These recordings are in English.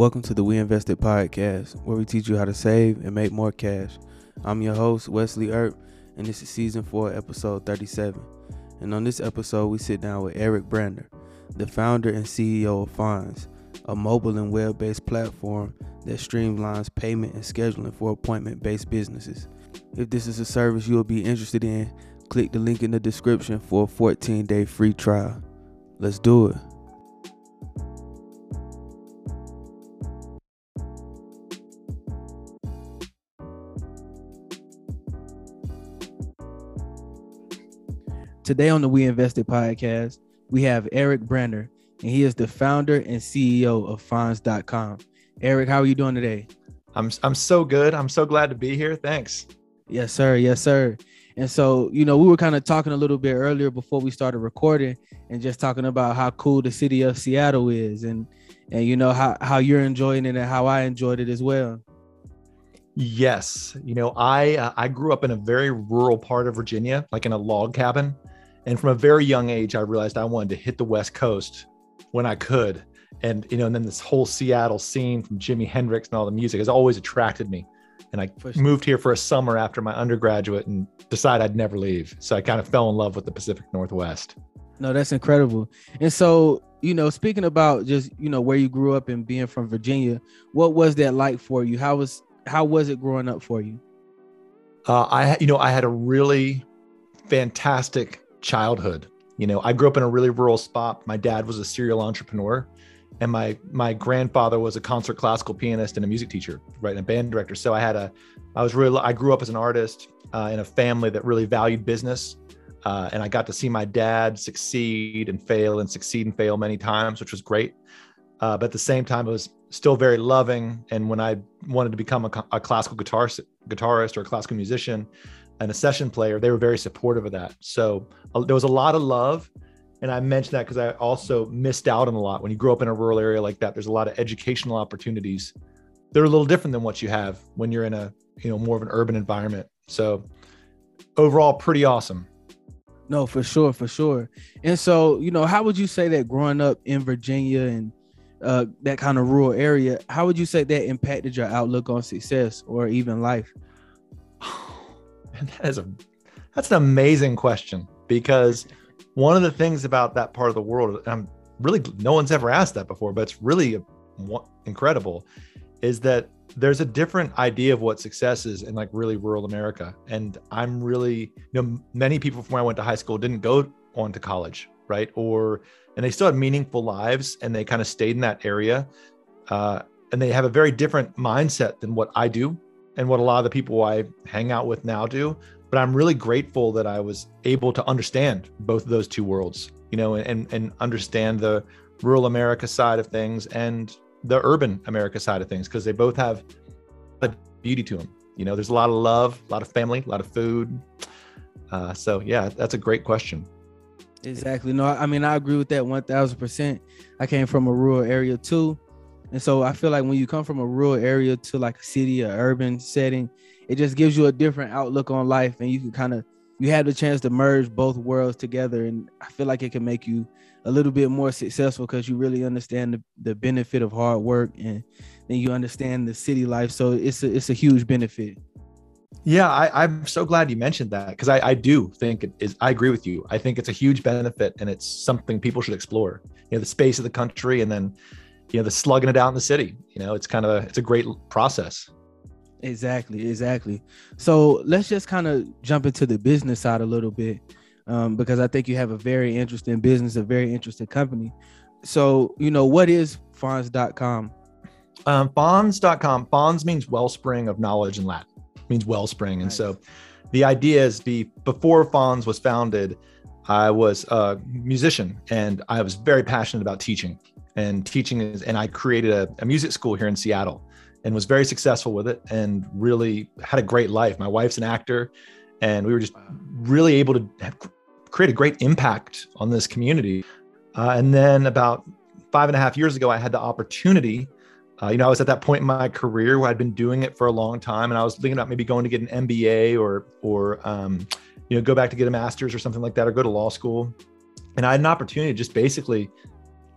Welcome to the We Invested podcast, where we teach you how to save and make more cash. I'm your host, Wesley Earp, and this is season 4, episode 37. And on this episode, we sit down with Eric Branner, the founder and CEO of Fons, a mobile and web based platform that streamlines payment and scheduling for appointment based businesses. If this is a service you will be interested in, click the link in the description for a 14 day free trial. Let's do it. Today on the We Invested podcast, we have Eric Branner, and he is the founder and CEO of Fons.com. Eric, how are you doing today? I'm I'm so good. I'm so glad to be here. Thanks. Yes, sir. Yes, sir. And so, you know, we were kind of talking a little bit earlier before we started recording and just talking about how cool the city of Seattle is and and you know how how you're enjoying it and how I enjoyed it as well. Yes, you know, I uh, I grew up in a very rural part of Virginia, like in a log cabin. And from a very young age, I realized I wanted to hit the West Coast when I could. And, you know, and then this whole Seattle scene from Jimi Hendrix and all the music has always attracted me. And I moved here for a summer after my undergraduate and decided I'd never leave. So I kind of fell in love with the Pacific Northwest. No, that's incredible. And so, you know, speaking about just, you know, where you grew up and being from Virginia, what was that like for you? How was how was it growing up for you? Uh, I, you know, I had a really fantastic childhood. You know, I grew up in a really rural spot. My dad was a serial entrepreneur, and my my grandfather was a concert classical pianist and a music teacher, right, and a band director. So I had a, I was really, I grew up as an artist uh, in a family that really valued business, uh, and I got to see my dad succeed and fail and succeed and fail many times, which was great. Uh, but at the same time, it was still very loving. And when I wanted to become a, a classical guitar guitarist or a classical musician, and a session player, they were very supportive of that. So uh, there was a lot of love. And I mentioned that because I also missed out on a lot. When you grow up in a rural area like that, there's a lot of educational opportunities. They're a little different than what you have when you're in a, you know, more of an urban environment. So overall, pretty awesome. No, for sure, for sure. And so, you know, how would you say that growing up in Virginia and uh, that kind of rural area, how would you say that impacted your outlook on success or even life? that is a that's an amazing question because one of the things about that part of the world, I'm really no one's ever asked that before, but it's really incredible, is that there's a different idea of what success is in like really rural America. And I'm really, you know, many people from where I went to high school didn't go on to college, right? Or and they still had meaningful lives and they kind of stayed in that area. Uh, and they have a very different mindset than what I do and what a lot of the people I hang out with now do. But I'm really grateful that I was able to understand both of those two worlds, you know, and and understand the rural America side of things and the urban America side of things because they both have a beauty to them. You know, there's a lot of love, a lot of family, a lot of food. Uh, so yeah, that's a great question. Exactly. No, I mean I agree with that one thousand percent. I came from a rural area too, and so I feel like when you come from a rural area to like a city or urban setting, it just gives you a different outlook on life and you can kind of you have the chance to merge both worlds together and I feel like it can make you a little bit more successful because you really understand the, the benefit of hard work and then you understand the city life. So it's a, it's a huge benefit. Yeah, I, am so glad you mentioned that because I, I do think it is. I agree with you. I think it's a huge benefit and it's something people should explore. You know, the space of the country and then you know the slugging it out in the city you know it's kind of a, it's a great process. Exactly exactly. So let's just kind of jump into the business side a little bit um, because i think you have a very interesting business a very interesting company. So you know what is fons.com um, fons.com fons means wellspring of knowledge in latin it means wellspring. Nice. and so the idea is the before fons was founded i was a musician and i was very passionate about teaching and teaching is, and I created a, a, music school here in Seattle and was very successful with it and really had a great life. My wife's an actor and we were just really able to have, create a great impact on this community. Uh, and then about five and a half years ago, I had the opportunity. Uh, you know, I was at that point in my career where I'd been doing it for a long time, and I was thinking about maybe going to get an MBA or, or um, you know, go back to get a master's or something like that, or go to law school. And I had an opportunity to just basically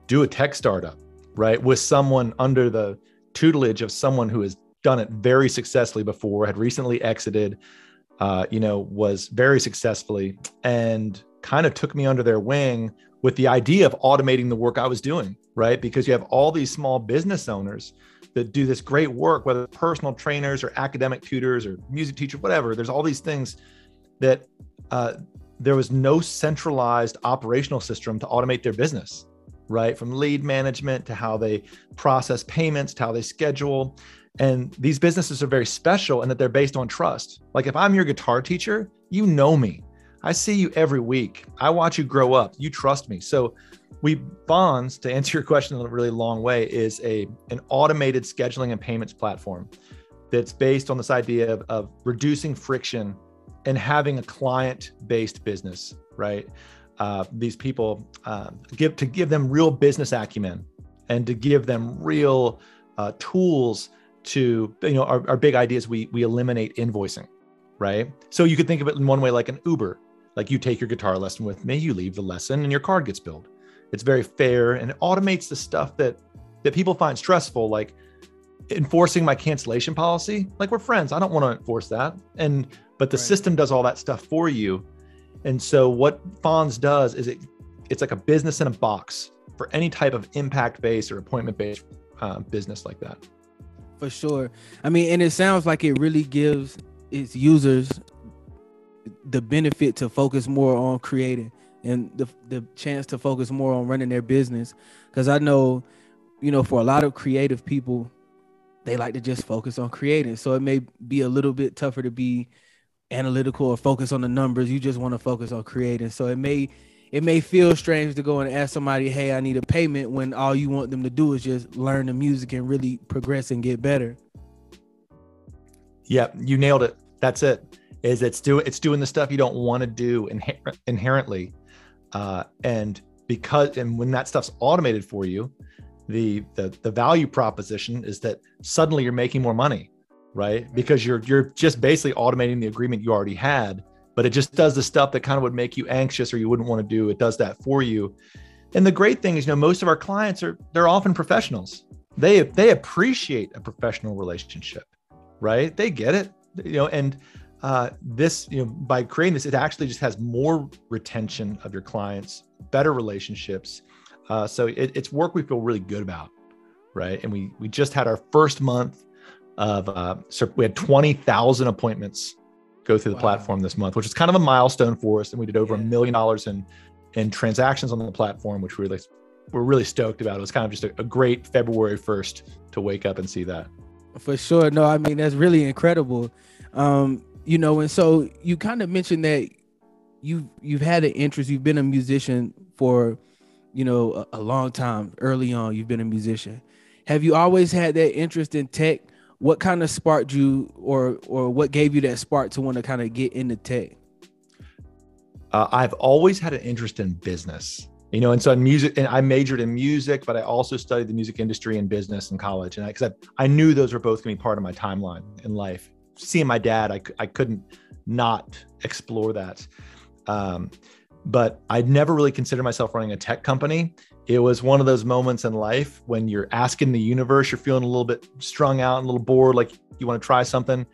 do a tech startup, right? With someone under the tutelage of someone who has done it very successfully before, had recently exited, uh, you know, was very successfully, and kind of took me under their wing with the idea of automating the work I was doing, right? Because you have all these small business owners that do this great work, whether personal trainers or academic tutors or music teachers, whatever. There's all these things that uh, there was no centralized operational system to automate their business, right? From lead management to how they process payments to how they schedule. And these businesses are very special in that they're based on trust. Like if I'm your guitar teacher, you know me. I see you every week. I watch you grow up. You trust me. So we bonds to answer your question in a really long way, is a an automated scheduling and payments platform that's based on this idea of, of reducing friction and having a client-based business, right? Uh, these people uh, give to give them real business acumen and to give them real uh, tools to you know our, our big idea is we we eliminate invoicing right? So you could think of it in one way like an uber like you take your guitar lesson with me you leave the lesson and your card gets billed. It's very fair and it automates the stuff that that people find stressful like enforcing my cancellation policy. Like we're friends i don't want to enforce that. And but the right. system does all that stuff for you and so what Fons does is it it's like a business in a box for any type of impact based or appointment based uh, business like that. For sure. I mean and it sounds like it really gives its users the benefit to focus more on creating and the the chance to focus more on running their business. Because i know you know for a lot of creative people they like to just focus on creating. So it may be a little bit tougher to be analytical or focus on the numbers. You just want to focus on creating. So it may it may feel strange to go and ask somebody hey i need a payment when all you want them to do is just learn the music and really progress and get better. Yeah you nailed it. That's it. Is it's doing it's doing the stuff you don't want to do inher- inherently. Uh, and because and when that stuff's automated for you the, the the value proposition is that suddenly you're making more money right because you're you're just basically automating the agreement you already had but it just does the stuff that kind of would make you anxious or you wouldn't want to do it does that for you and the great thing is you know most of our clients are they're often professionals they they appreciate a professional relationship right they get it you know and uh, this, you know, by creating this, it actually just has more retention of your clients, better relationships. Uh, so it, it's work we feel really good about, right? And we we just had our first month of uh, so we had twenty thousand appointments go through the wow. platform this month, which is kind of a milestone for us. And we did over a million dollars in in transactions on the platform, which we really we're really stoked about. It was kind of just a, a great February first to wake up and see that. For sure. No, I mean that's really incredible. Um, you know, and so you kind of mentioned that you've you've had an interest. You've been a musician for, you know, a, a long time. Early on, you've been a musician. Have you always had that interest in tech? What kind of sparked you, or or what gave you that spark to want to kind of get into tech? Uh, I've always had an interest in business you know and so in music and i majored in music but i also studied the music industry and business in college and because I, I, knew those were both going to be part of my timeline in life seeing my dad, I, I couldn't not explore that. Um, but I'd never really considered myself running a tech company. It was one of those moments in life when you're asking the universe, you're feeling a little bit strung out and a little bored, like you want to try something,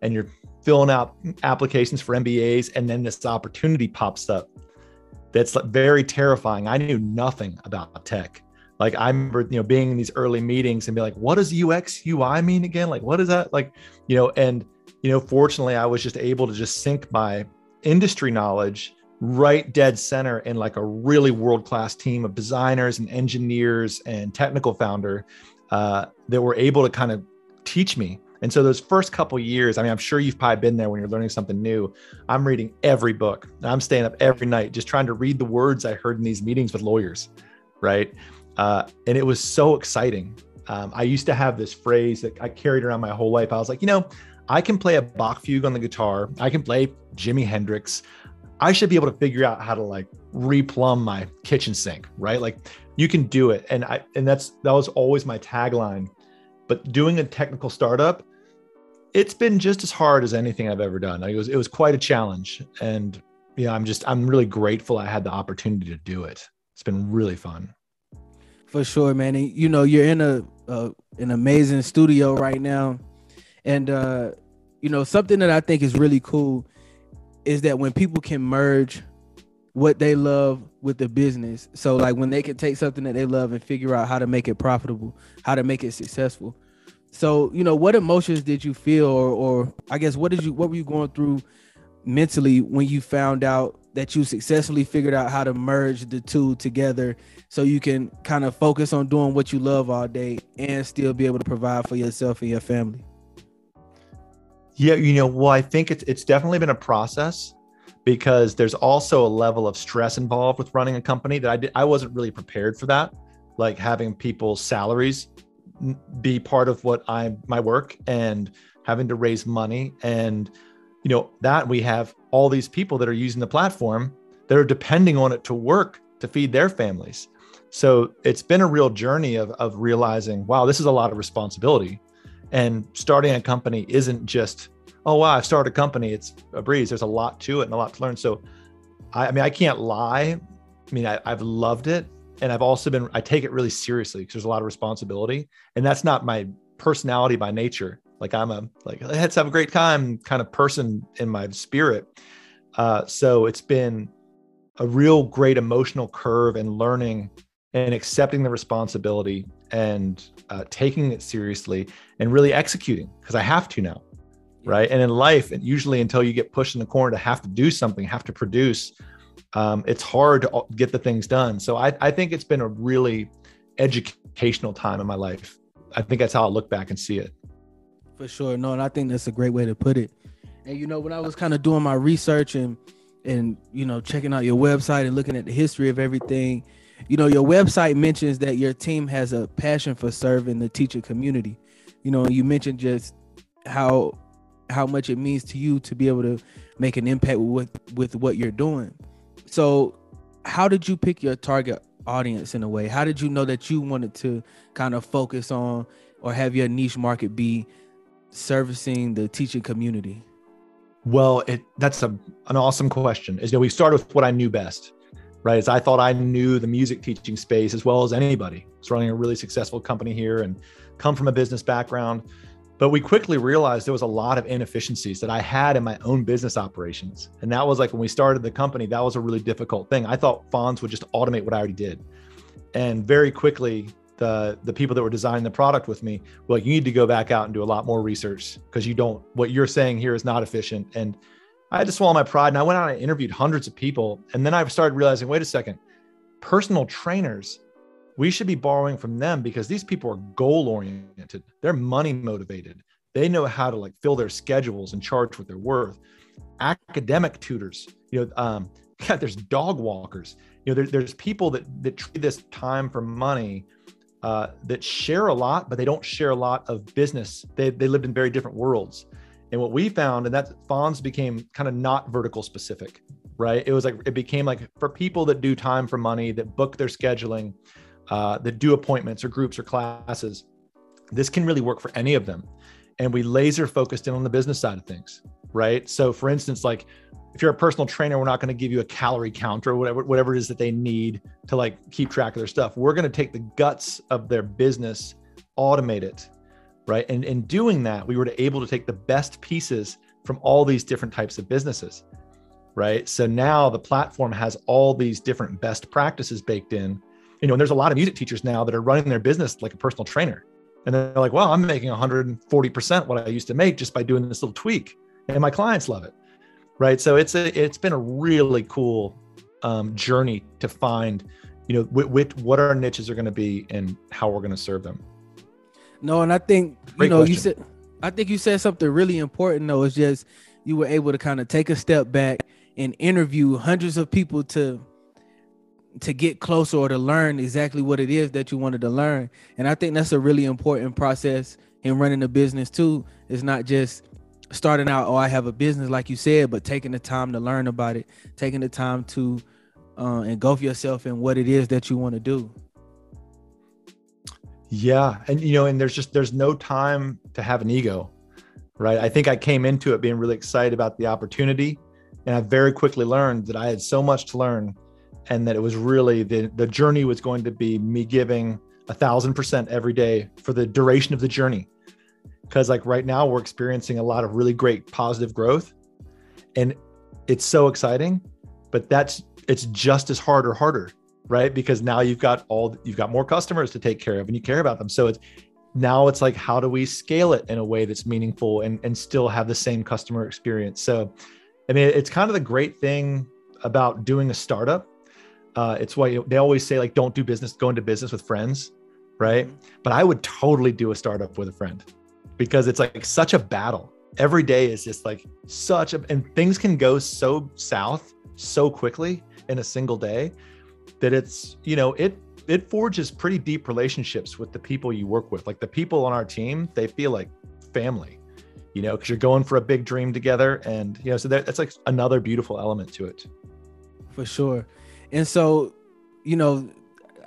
and you're filling out applications for MBAs, and then this opportunity pops up that's very terrifying. I knew nothing about tech. Like I remember, you know, being in these early meetings and be like, what does UX UI mean again? Like, what is that? Like, you know, and you know, fortunately, I was just able to just sink my industry knowledge right dead center in like a really world class team of designers and engineers and technical founder uh, that were able to kind of teach me. And so those first couple years, I mean, I'm sure you've probably been there when you're learning something new. I'm reading every book. I'm staying up every night just trying to read the words I heard in these meetings with lawyers, right? Uh, and it was so exciting. Um, I used to have this phrase that I carried around my whole life. I was like, you know, I can play a Bach fugue on the guitar. I can play Jimi Hendrix. I should be able to figure out how to like replumb my kitchen sink, right? Like you can do it. And I and that's that was always my tagline. But doing a technical startup, it's been just as hard as anything I've ever done. It was it was quite a challenge. And you know, I'm just I'm really grateful I had the opportunity to do it. It's been really fun. For sure, man. And, you know, you're in a, a an amazing studio right now. And uh, you know, something that I think is really cool is that when people can merge what they love with the business. So like when they can take something that they love and figure out how to make it profitable, how to make it successful. So, you know, what emotions did you feel or or I guess what did you what were you going through mentally when you found out that you successfully figured out how to merge the two together so you can kind of focus on doing what you love all day and still be able to provide for yourself and your family? Yeah, you know, well, I think it's it's definitely been a process because there's also a level of stress involved with running a company that I did, I wasn't really prepared for that, like having people's salaries be part of what I my work and having to raise money and you know that we have all these people that are using the platform that are depending on it to work to feed their families. So it's been a real journey of of realizing, wow, this is a lot of responsibility and starting a company isn't just, oh, wow, I've started a company. It's a breeze. There's a lot to it and a lot to learn. So, I, I mean, I can't lie. I mean, I, I've loved it. And I've also been, I take it really seriously because there's a lot of responsibility. And that's not my personality by nature. Like I'm a, like, let's have a great time kind of person in my spirit. Uh, so it's been a real great emotional curve and learning and accepting the responsibility and uh, taking it seriously and really executing because I have to now. Right. And in life, and usually until you get pushed in the corner to have to do something, have to produce, um, it's hard to get the things done. So I, I think it's been a really educational time in my life. I think that's how I look back and see it. For sure. No, and I think that's a great way to put it. And you know, when I was kind of doing my research and and you know, checking out your website and looking at the history of everything, you know, your website mentions that your team has a passion for serving the teacher community. You know, you mentioned just how how much it means to you to be able to make an impact with with what you're doing. So, how did you pick your target audience in a way? How did you know that you wanted to kind of focus on or have your niche market be servicing the teaching community? Well, it that's a an awesome question. Is you know we started with what I knew best, right? As I thought I knew the music teaching space as well as anybody. I was running a really successful company here and come from a business background. But we quickly realized there was a lot of inefficiencies that I had in my own business operations. And that was like when we started the company, that was a really difficult thing. I thought Fons would just automate what I already did. And very quickly, the the people that were designing the product with me were like, you need to go back out and do a lot more research because you don't what you're saying here is not efficient. And I had to swallow my pride and I went out and interviewed hundreds of people. And then I started realizing, wait a second, personal trainers, we should be borrowing from them because these people are goal oriented. They're money motivated. They know how to like fill their schedules and charge what they're worth. Academic tutors, you know, um, God, there's dog walkers. You know, there, there's people that that treat this time for money uh, that share a lot, but they don't share a lot of business. They they lived in very different worlds. And what we found, and that Fons became kind of not vertical specific, right? It was like it became like for people that do time for money, that book their scheduling, uh, that do appointments or groups or classes. This can really work for any of them. And we laser focused in on the business side of things, right? So, for instance, like if you're a personal trainer, we're not going to give you a calorie counter or whatever whatever it is that they need to like keep track of their stuff. We're going to take the guts of their business, automate it, right? And in doing that, we were able to take the best pieces from all these different types of businesses, right? So now the platform has all these different best practices baked in. You know, and there's a lot of music teachers now that are running their business like a personal trainer. And they're like, well, I'm making 140% what I used to make just by doing this little tweak. And my clients love it. Right. So it's a it's been a really cool um, journey to find, you know, what our niches are going to be and how we're going to serve them. No, and I think Great you know question. you said I think you said something really important though. It's just you were able to kind of take a step back and interview hundreds of people to to get closer or to learn exactly what it is that you wanted to learn. And I think that's a really important process in running a business too. It's not just starting out, oh, I have a business, like you said, but taking the time to learn about it, taking the time to uh, engulf yourself in what it is that you want to do. Yeah. And, you know, and there's just, there's no time to have an ego, right? I think I came into it being really excited about the opportunity. And I very quickly learned that I had so much to learn and that it was really the, the journey was going to be me giving a thousand percent every day for the duration of the journey. Because like right now we're experiencing a lot of really great positive growth, and it's so exciting. But that's it's just as hard or harder, right? Because now you've got all you've got more customers to take care of, and you care about them. So it's now it's like how do we scale it in a way that's meaningful and and still have the same customer experience. So, I mean, it's kind of the great thing about doing a startup. Uh, it's why they always say like don't do business, go into business with friends right? But I would totally do a startup with a friend because it's like such a battle. Every day is just like such a, and things can go so south so quickly in a single day that it's, you know, it, it forges pretty deep relationships with the people you work with. Like the people on our team, they feel like family, you know, because you're going for a big dream together. And, you know, so that, that's like another beautiful element to it. For sure. And so, you know,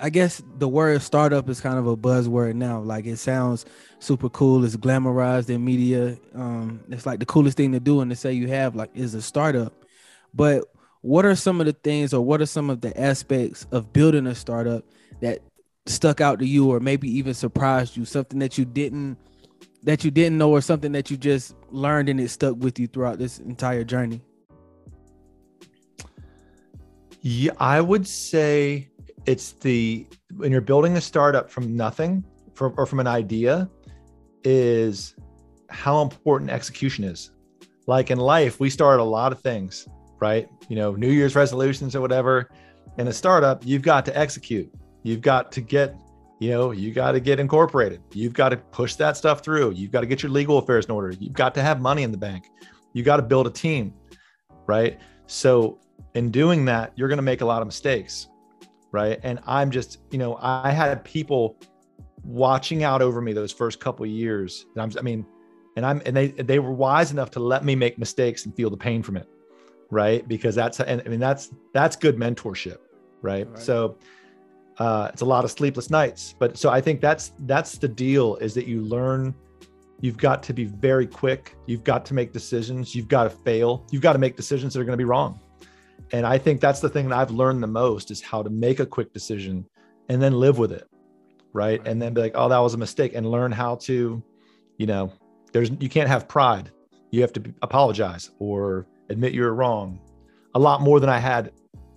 I guess the word startup is kind of a buzzword now. Like it sounds super cool. It's glamorized in media. Um, it's like the coolest thing to do and to say you have like is a startup. But what are some of the things or what are some of the aspects of building a startup that stuck out to you or maybe even surprised you? Something that you didn't that you didn't know or something that you just learned and it stuck with you throughout this entire journey? Yeah, I would say it's the when you're building a startup from nothing from, or from an idea is how important execution is like in life we start a lot of things right? You know new year's resolutions or whatever. In a startup you've got to execute. You've got to get you know you got to get incorporated. You've got to push that stuff through. You've got to get your legal affairs in order. You've got to have money in the bank. You got to build a team right? So in doing that you're going to make a lot of mistakes right? And i'm just you know i had people watching out over me those first couple years. And I'm, i mean and i'm and they they were wise enough to let me make mistakes and feel the pain from it right because that's and i mean that's that's good mentorship right, right. so uh, it's a lot of sleepless nights but so i think that's that's the deal is that you learn you've got to be very quick you've got to make decisions you've got to fail you've got to make decisions that are going to be wrong and I think that's the thing that I've learned the most is how to make a quick decision and then live with it. Right. And then be like, oh, that was a mistake and learn how to, you know, there's, you can't have pride. You have to apologize or admit you're wrong a lot more than I had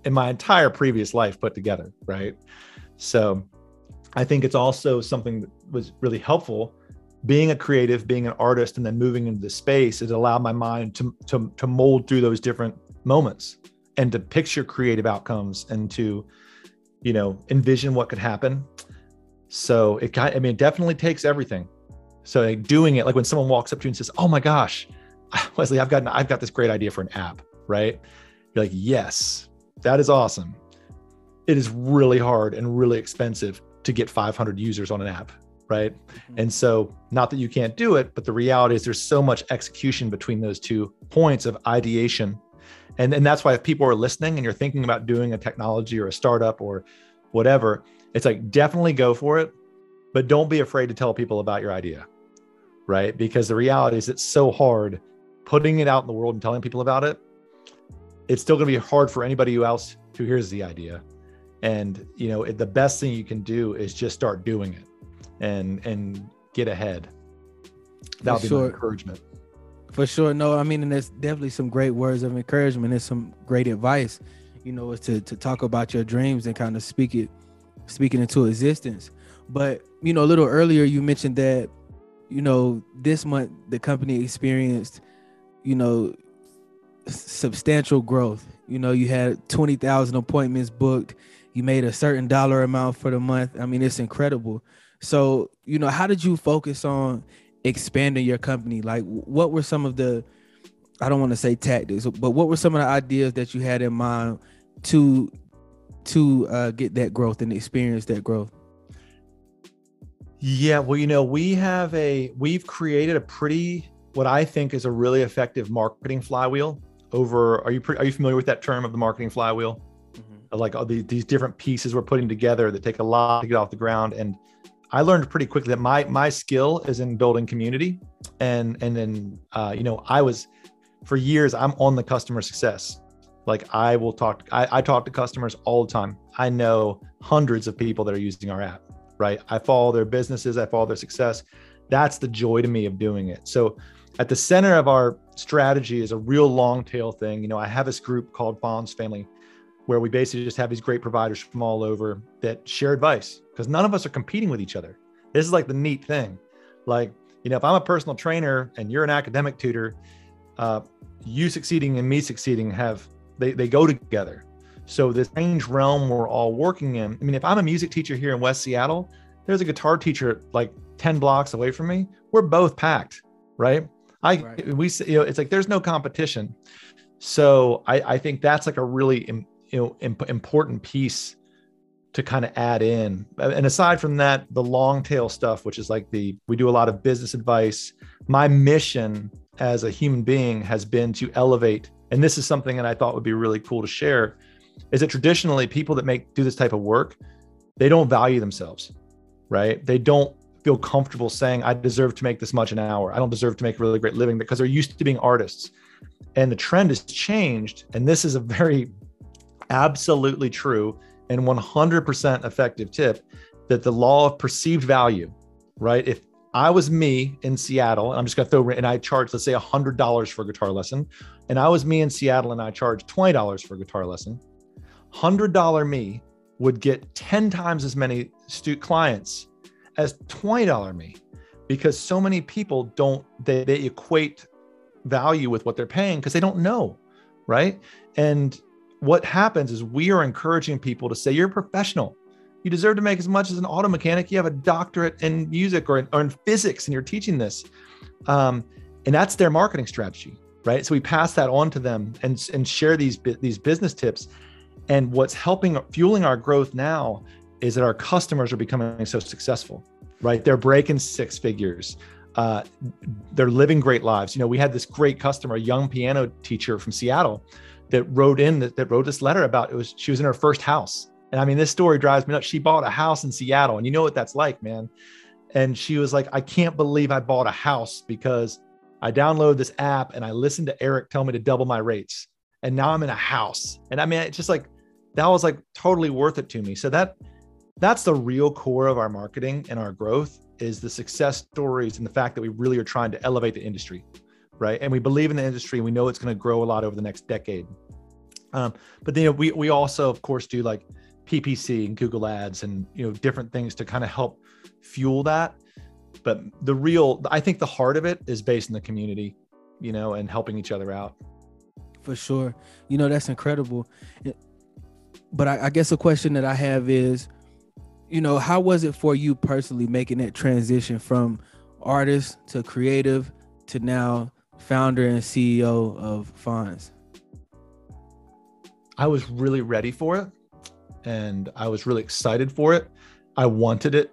in my entire previous life put together. Right. So I think it's also something that was really helpful being a creative, being an artist, and then moving into the space, it allowed my mind to, to, to mold through those different moments and to picture creative outcomes and to you know envision what could happen so it got i mean it definitely takes everything so like doing it like when someone walks up to you and says oh my gosh wesley i've got an, i've got this great idea for an app right? You're like yes that is awesome. It is really hard and really expensive to get 500 users on an app right? Mm-hmm. and so not that you can't do it but the reality is there's so much execution between those two points of ideation. And and that's why if people are listening and you're thinking about doing a technology or a startup or whatever it's like definitely go for it but don't be afraid to tell people about your idea right? Because the reality is it's so hard putting it out in the world and telling people about it it's still going to be hard for anybody who else who hears the idea and you know the best thing you can do is just start doing it and and get ahead that'll be sure. my encouragement for sure. No, I mean, and there's definitely some great words of encouragement and some great advice, you know, is to to talk about your dreams and kind of speak it, speaking into existence. But you know, a little earlier you mentioned that, you know, this month the company experienced, you know, substantial growth. You know, you had 20,000 appointments booked. You made a certain dollar amount for the month. I mean, it's incredible. So, you know, how did you focus on expanding your company? Like, what were some of the, I don't want to say tactics, but what were some of the ideas that you had in mind to to uh, get that growth and experience that growth? Yeah, well, you know, we have a we've created a pretty what I think is a really effective marketing flywheel. Over, are you are you familiar with that term of the marketing flywheel? Mm-hmm. Like all the, these different pieces we're putting together that take a lot to get off the ground, and I learned pretty quickly that my my skill is in building community, and and then uh, you know I was for years I'm on the customer success. Like I will talk, I, I talk to customers all the time. I know hundreds of people that are using our app, right? I follow their businesses, I follow their success. That's the joy to me of doing it. So at the center of our strategy is a real long tail thing. You know, I have this group called Fons Family where we basically just have these great providers from all over that share advice because none of us are competing with each other. This is like the neat thing. Like, you know, if I'm a personal trainer and you're an academic tutor, uh, you succeeding and me succeeding have they, they go together. So this strange realm we're all working in. I mean, if I'm a music teacher here in West Seattle, there's a guitar teacher like 10 blocks away from me. We're both packed, right? I right. we you know it's like there's no competition. So I, I think that's like a really you know imp- important piece to kind of add in. And aside from that, the long tail stuff, which is like the we do a lot of business advice. My mission as a human being has been to elevate, and this is something that I thought would be really cool to share, is that traditionally people that make do this type of work, they don't value themselves, right? They don't feel comfortable saying I deserve to make this much an hour. I don't deserve to make a really great living because they're used to being artists. And the trend has changed. And this is a very absolutely true and 100% effective tip that the law of perceived value, right? If I was me in Seattle, and I'm just gonna throw and I charge, let's say $100 for a guitar lesson, and I was me in Seattle and I charged $20 for a guitar lesson, $100 me would get 10 times as many stu- clients as $20 me because so many people don't, they, they equate value with what they're paying because they don't know, right? And what happens is we are encouraging people to say, You're a professional. You deserve to make as much as an auto mechanic. You have a doctorate in music or in, or in physics and you're teaching this. Um, and that's their marketing strategy, right? So we pass that on to them and, and share these, these business tips. And what's helping fueling our growth now is that our customers are becoming so successful, right? They're breaking six figures. Uh, they're living great lives. You know, we had this great customer, a young piano teacher from Seattle, that wrote in that, that wrote this letter about it was she was in her first house. And I mean, this story drives me nuts. She bought a house in Seattle, and you know what that's like, man. And she was like, I can't believe I bought a house because I downloaded this app and I listened to Eric tell me to double my rates. And now I'm in a house. And I mean, it's just like that was like totally worth it to me. So that that's the real core of our marketing and our growth is the success stories and the fact that we really are trying to elevate the industry right? And we believe in the industry. And we know it's going to grow a lot over the next decade. Um, but then you know, we we also, of course, do like PPC and Google Ads and you know different things to kind of help fuel that. But the real, I think, the heart of it is based in the community, you know, and helping each other out. For sure, you know that's incredible. But I, I guess a question that I have is, you know, how was it for you personally making that transition from artist to creative to now founder and CEO of Fons? I was really ready for it and I was really excited for it. I wanted it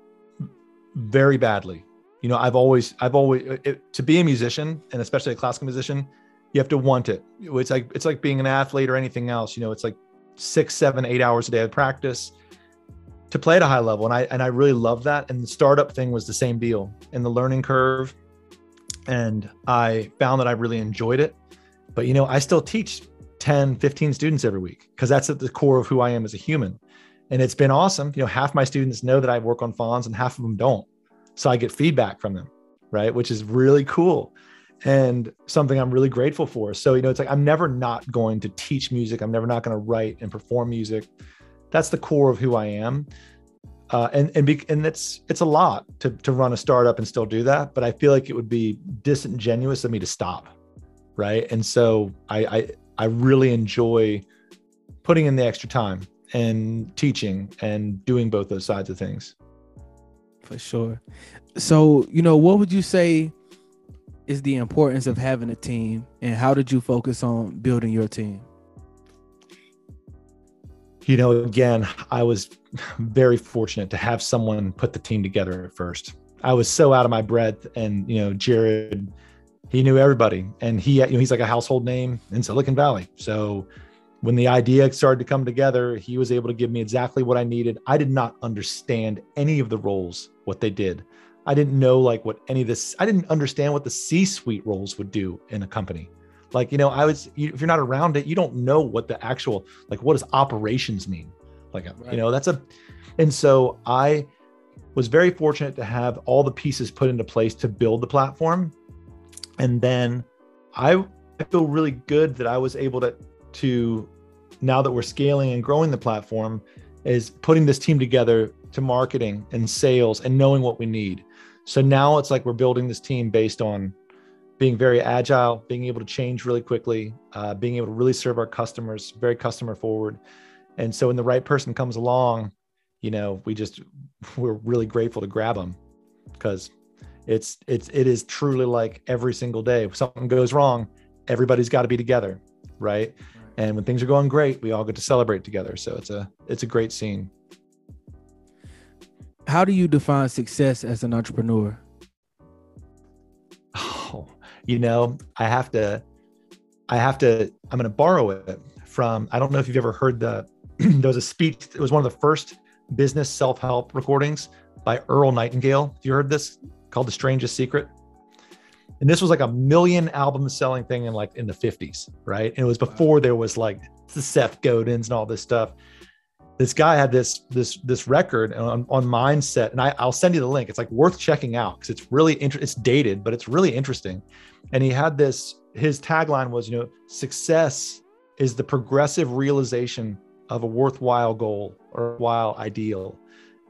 very badly. You know, I've always, I've always, it, to be a musician and especially a classical musician, you have to want it. It's like, it's like being an athlete or anything else. You know, it's like six, seven, eight hours a day of practice to play at a high level. And I, and I really love that. And the startup thing was the same deal. And the learning curve and I found that I really enjoyed it. But you know, I still teach 10, 15 students every week because that's at the core of who I am as a human. And it's been awesome. You know, half my students know that I work on Fons and half of them don't. So I get feedback from them, right? Which is really cool and something I'm really grateful for. So, you know, it's like I'm never not going to teach music. I'm never not going to write and perform music. That's the core of who I am uh, and and be, and it's it's a lot to to run a startup and still do that. But I feel like it would be disingenuous of me to stop, right? And so I I, I really enjoy putting in the extra time and teaching and doing both those sides of things. For sure. So you know, what would you say is the importance of having a team, and how did you focus on building your team? You know, again, I was very fortunate to have someone put the team together at first. I was so out of my breath, and you know, Jared, he knew everybody, and he, you know, he's like a household name in Silicon Valley. So when the idea started to come together, he was able to give me exactly what I needed. I did not understand any of the roles, what they did. I didn't know like what any of this. I didn't understand what the C-suite roles would do in a company. Like, you know, I was, you, if you're not around it, you don't know what the actual, like, what does operations mean? Like, uh, right. you know, that's a, and so I was very fortunate to have all the pieces put into place to build the platform. And then I, I feel really good that I was able to to now that we're scaling and growing the platform is putting this team together to marketing and sales and knowing what we need. So now it's like we're building this team based on being very agile, being able to change really quickly, uh, being able to really serve our customers, very customer forward. And so when the right person comes along, you know, we just we're really grateful to grab them because it's it's it is truly like every single day. If something goes wrong, everybody's got to be together, right? And when things are going great, we all get to celebrate together. So it's a it's a great scene. How do you define success as an entrepreneur? You know, I have to I have to I'm going to borrow it from I don't know if you've ever heard the there was a speech it was one of the first business self-help recordings by Earl Nightingale. Have you heard this called The Strangest Secret? And this was like a million album selling thing in like in the 50s, right? And it was before there was like the Seth Godins and all this stuff. This guy had this this this record on, on mindset, and I, I'll send you the link. It's like worth checking out because it's really. It's dated, but it's really interesting. And he had this. His tagline was, you know, success is the progressive realization of a worthwhile goal or worthwhile ideal.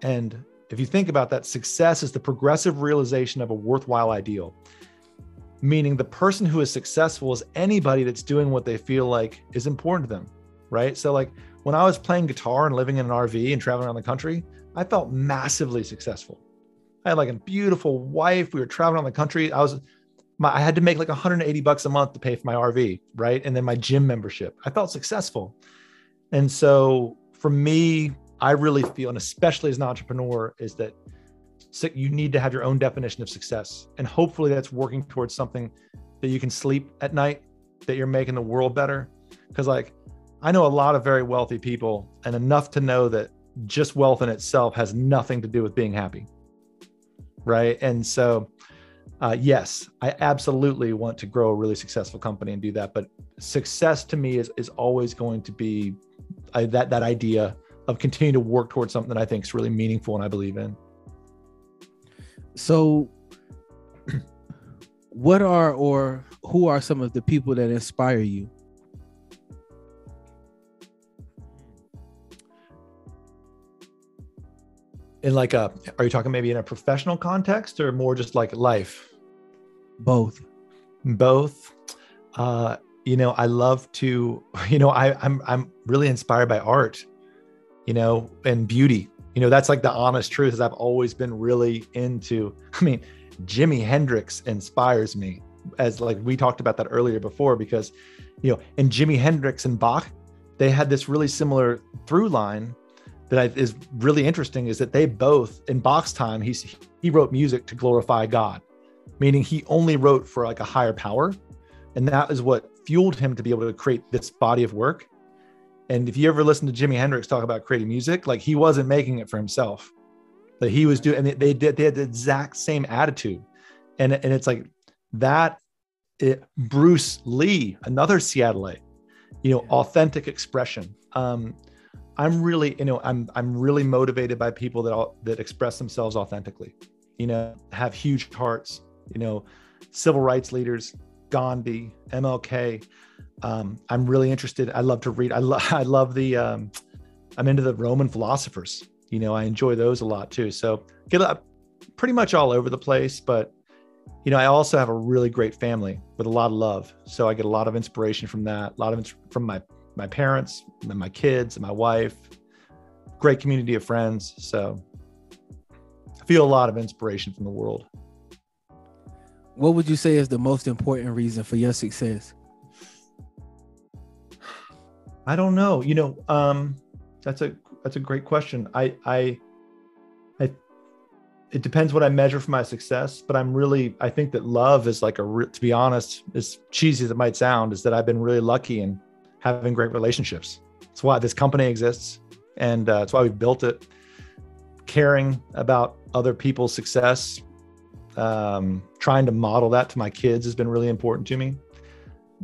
And if you think about that, success is the progressive realization of a worthwhile ideal meaning the person who is successful is anybody that's doing what they feel like is important to them right so like when i was playing guitar and living in an rv and traveling around the country i felt massively successful. I had like a beautiful wife. We were traveling around the country. I was my, i had to make like 180 bucks a month to pay for my rv right? And then my gym membership. I felt successful. And so for me i really feel and especially as an entrepreneur is that you need to have your own definition of success. And hopefully that's working towards something that you can sleep at night, that you're making the world better. Because, like, I know a lot of very wealthy people, and enough to know that just wealth in itself has nothing to do with being happy. Right. And so, uh, yes, I absolutely want to grow a really successful company and do that. But success to me is, is always going to be uh, that, that idea of continuing to work towards something that I think is really meaningful and I believe in. So, what are or who are some of the people that inspire you? In like a, are you talking maybe in a professional context or more just like life? Both. Both. Uh, you know, I love to, you know, I, I'm I'm really inspired by art, you know, and beauty you know that's like the honest truth is i've always been really into i mean jimi hendrix inspires me as like we talked about that earlier before because you know and jimi hendrix and bach they had this really similar through line that I, is really interesting is that they both in bach's time he's he wrote music to glorify god meaning he only wrote for like a higher power and that is what fueled him to be able to create this body of work and if you ever listen to Jimi Hendrix talk about creating music, like he wasn't making it for himself, but he was doing, and they did, they had the exact same attitude. And, and it's like that, it, Bruce Lee, another Seattleite, you know, authentic expression. Um, I'm really, you know, I'm, I'm really motivated by people that, all, that express themselves authentically, you know, have huge hearts, you know, civil rights leaders, Gandhi, MLK, um, I'm really interested. I love to read. I, lo- I love the. Um, I'm into the Roman philosophers. You know, I enjoy those a lot too. So get up pretty much all over the place, but you know, I also have a really great family with a lot of love. So I get a lot of inspiration from that. A lot of ins- from my my parents and my kids and my wife. Great community of friends. So I feel a lot of inspiration from the world. What would you say is the most important reason for your success? I don't know. You know, um, that's a that's a great question. I I I it depends what I measure for my success, but I'm really I think that love is like a to be honest, as cheesy as it might sound, is that I've been really lucky in having great relationships. That's why this company exists, and uh, that's why we built it. Caring about other people's success, um, trying to model that to my kids has been really important to me,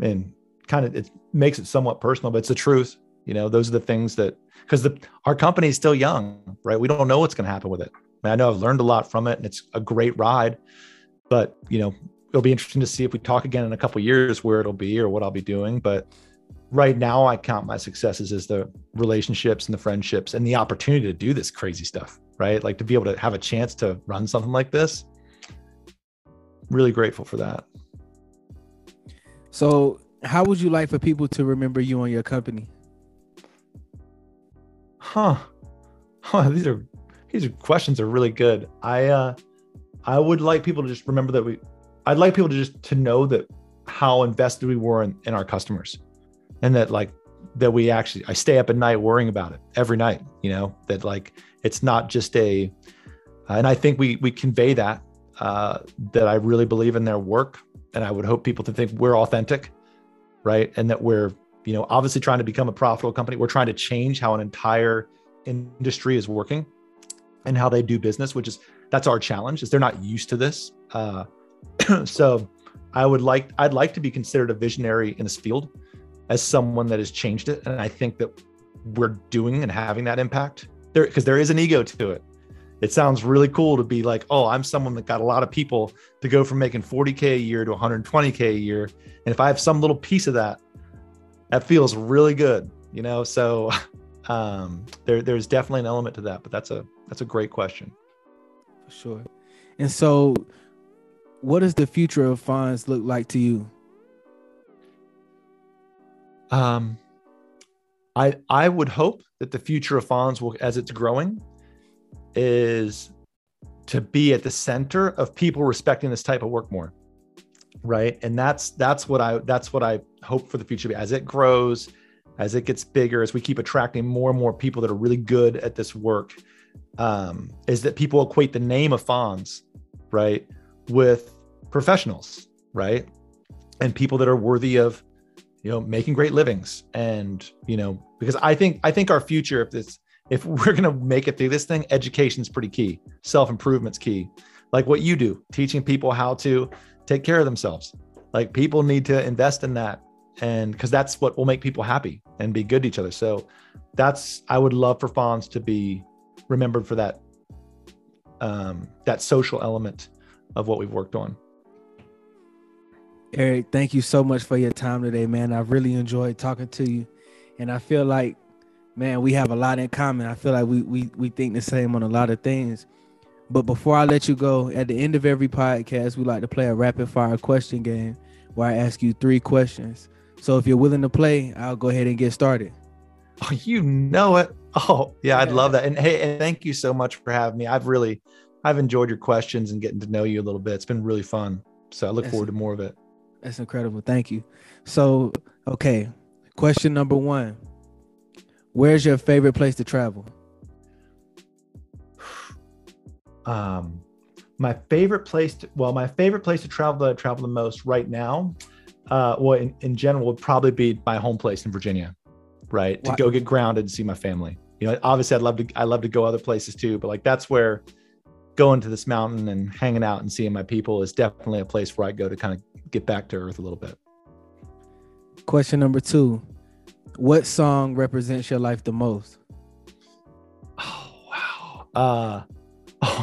and kind of it makes it somewhat personal, but it's the truth. You know, those are the things that because the our company is still young, right? We don't know what's going to happen with it. I know I've learned a lot from it and it's a great ride, but you know, it'll be interesting to see if we talk again in a couple years where it'll be or what I'll be doing. But right now I count my successes as the relationships and the friendships and the opportunity to do this crazy stuff, right? Like to be able to have a chance to run something like this. Really grateful for that. So, how would you like for people to remember you and your company? Huh. Huh, these are these are questions are really good. I uh I would like people to just remember that we I'd like people to just to know that how invested we were in, in our customers and that like that we actually I stay up at night worrying about it every night, you know, that like it's not just a and I think we we convey that uh that I really believe in their work and I would hope people to think we're authentic, right? And that we're, you know, obviously trying to become a profitable company. We're trying to change how an entire industry is working and how they do business, which is that's our challenge. Is they're not used to this. Uh, so I would like I'd like to be considered a visionary in this field as someone that has changed it, and I think that we're doing and having that impact there because there is an ego to it. It sounds really cool to be like, oh, I'm someone that got a lot of people to go from making 40k a year to 120k a year, and if I have some little piece of that, that feels really good, you know. So um, there, there's definitely an element to that, but that's a that's a great question. For sure. And so, what does the future of Fons look like to you? Um, I I would hope that the future of Fons will, as it's growing, is to be at the center of people respecting this type of work more, right? And that's that's what I that's what I hope for the future as it grows, as it gets bigger, as we keep attracting more and more people that are really good at this work. Um, is that people equate the name of Fons, right, with professionals, right, and people that are worthy of you know making great livings. And you know because i think i think our future if this if we're going to make it through this thing education is pretty key. Self-improvement's key. Like what you do teaching people how to take care of themselves. Like people need to invest in that. And because that's what will make people happy and be good to each other. So that's i would love for Fons to be remembered for that um that social element of what we've worked on Eric, thank you so much for your time today, man. I really enjoyed talking to you. And I feel like, man, we have a lot in common. I feel like we we we think the same on a lot of things. But before I let you go, at the end of every podcast, we like to play a rapid fire question game where I ask you three questions. So if you're willing to play, I'll go ahead and get started. Oh, you know it. Oh, yeah. I'd love that. And hey, and thank you so much for having me. I've really I've enjoyed your questions and getting to know you a little bit. It's been really fun. So I look forward to more of it. That's incredible. Thank you. So, okay, question number one Where's your favorite place to travel? Um, my favorite place to, well, my favorite place to travel that I travel the most right now, uh, well, in, in general, would probably be my home place in Virginia, right? To go get grounded and see my family. You know, obviously I'd love to, I love to go other places too, but like that's where going to this mountain and hanging out and seeing my people is definitely a place where I go to kind of get back to earth a little bit. Question number two What song represents your life the most? Oh, wow. Uh,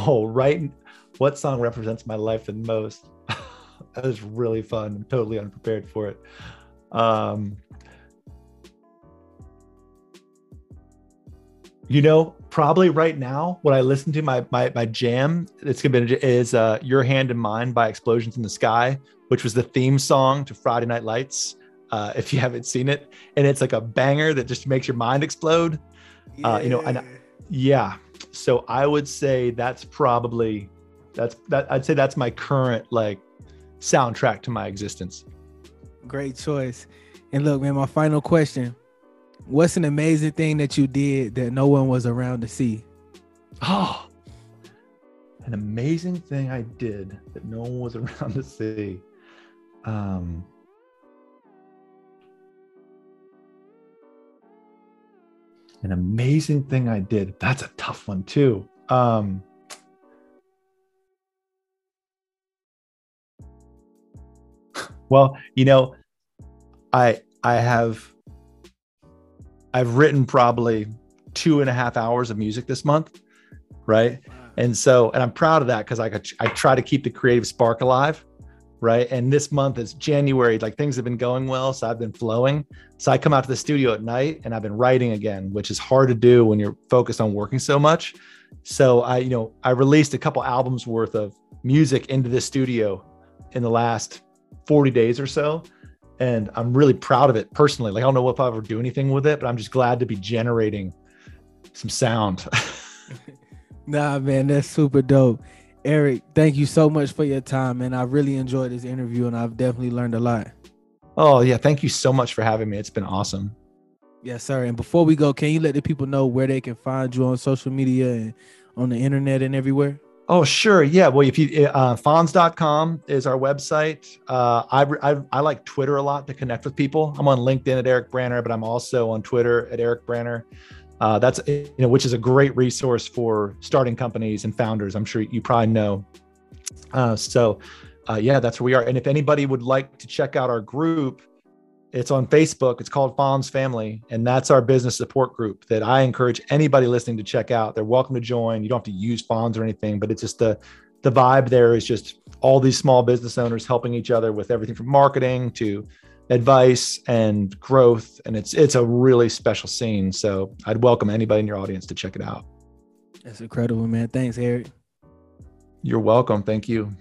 oh, right. What song represents my life the most? that was really fun. I'm totally unprepared for it. Um, you know, probably right now, what I listen to my my my jam, it's gonna be is uh, "Your Hand in Mine" by Explosions in the Sky, which was the theme song to Friday Night Lights. Uh, if you haven't seen it, and it's like a banger that just makes your mind explode. Yeah. Uh, you know, and yeah. So I would say that's probably that's that. I'd say that's my current like soundtrack to my existence. Great choice. And look, man, my final question: What's an amazing thing that you did that no one was around to see? Oh, an amazing thing I did that no one was around to see. Um, an amazing thing I did. That's a tough one too. Um, well, you know, I I have I've written probably two and a half hours of music this month, right? And so, and I'm proud of that because I, I try to keep the creative spark alive. Right. And this month is January, like things have been going well. So I've been flowing. So I come out to the studio at night and I've been writing again, which is hard to do when you're focused on working so much. So I, you know, I released a couple albums worth of music into the studio in the last 40 days or so. And I'm really proud of it personally. Like, I don't know if I'll ever do anything with it, but I'm just glad to be generating some sound. nah, man, that's super dope. Eric, thank you so much for your time, man. I really enjoyed this interview and I've definitely learned a lot. Oh, yeah. Thank you so much for having me. It's been awesome. Yes, sir. And before we go, can you let the people know where they can find you on social media and on the internet and everywhere? Oh, sure. Yeah. Well, if you, uh, fons.com is our website. Uh, I, I, I like Twitter a lot to connect with people. I'm on LinkedIn at Eric Branner, but I'm also on Twitter at Eric Branner. Uh, that's, you know, which is a great resource for starting companies and founders. I'm sure you probably know. Uh, so, uh, yeah, that's where we are. And if anybody would like to check out our group, it's on Facebook. It's called Fons Family, and that's our business support group that I encourage anybody listening to check out. They're welcome to join. You don't have to use Fons or anything, but it's just the the vibe there is just all these small business owners helping each other with everything from marketing to advice and growth, and it's it's a really special scene. So I'd welcome anybody in your audience to check it out. That's incredible, man. Thanks, Eric. You're welcome. Thank you.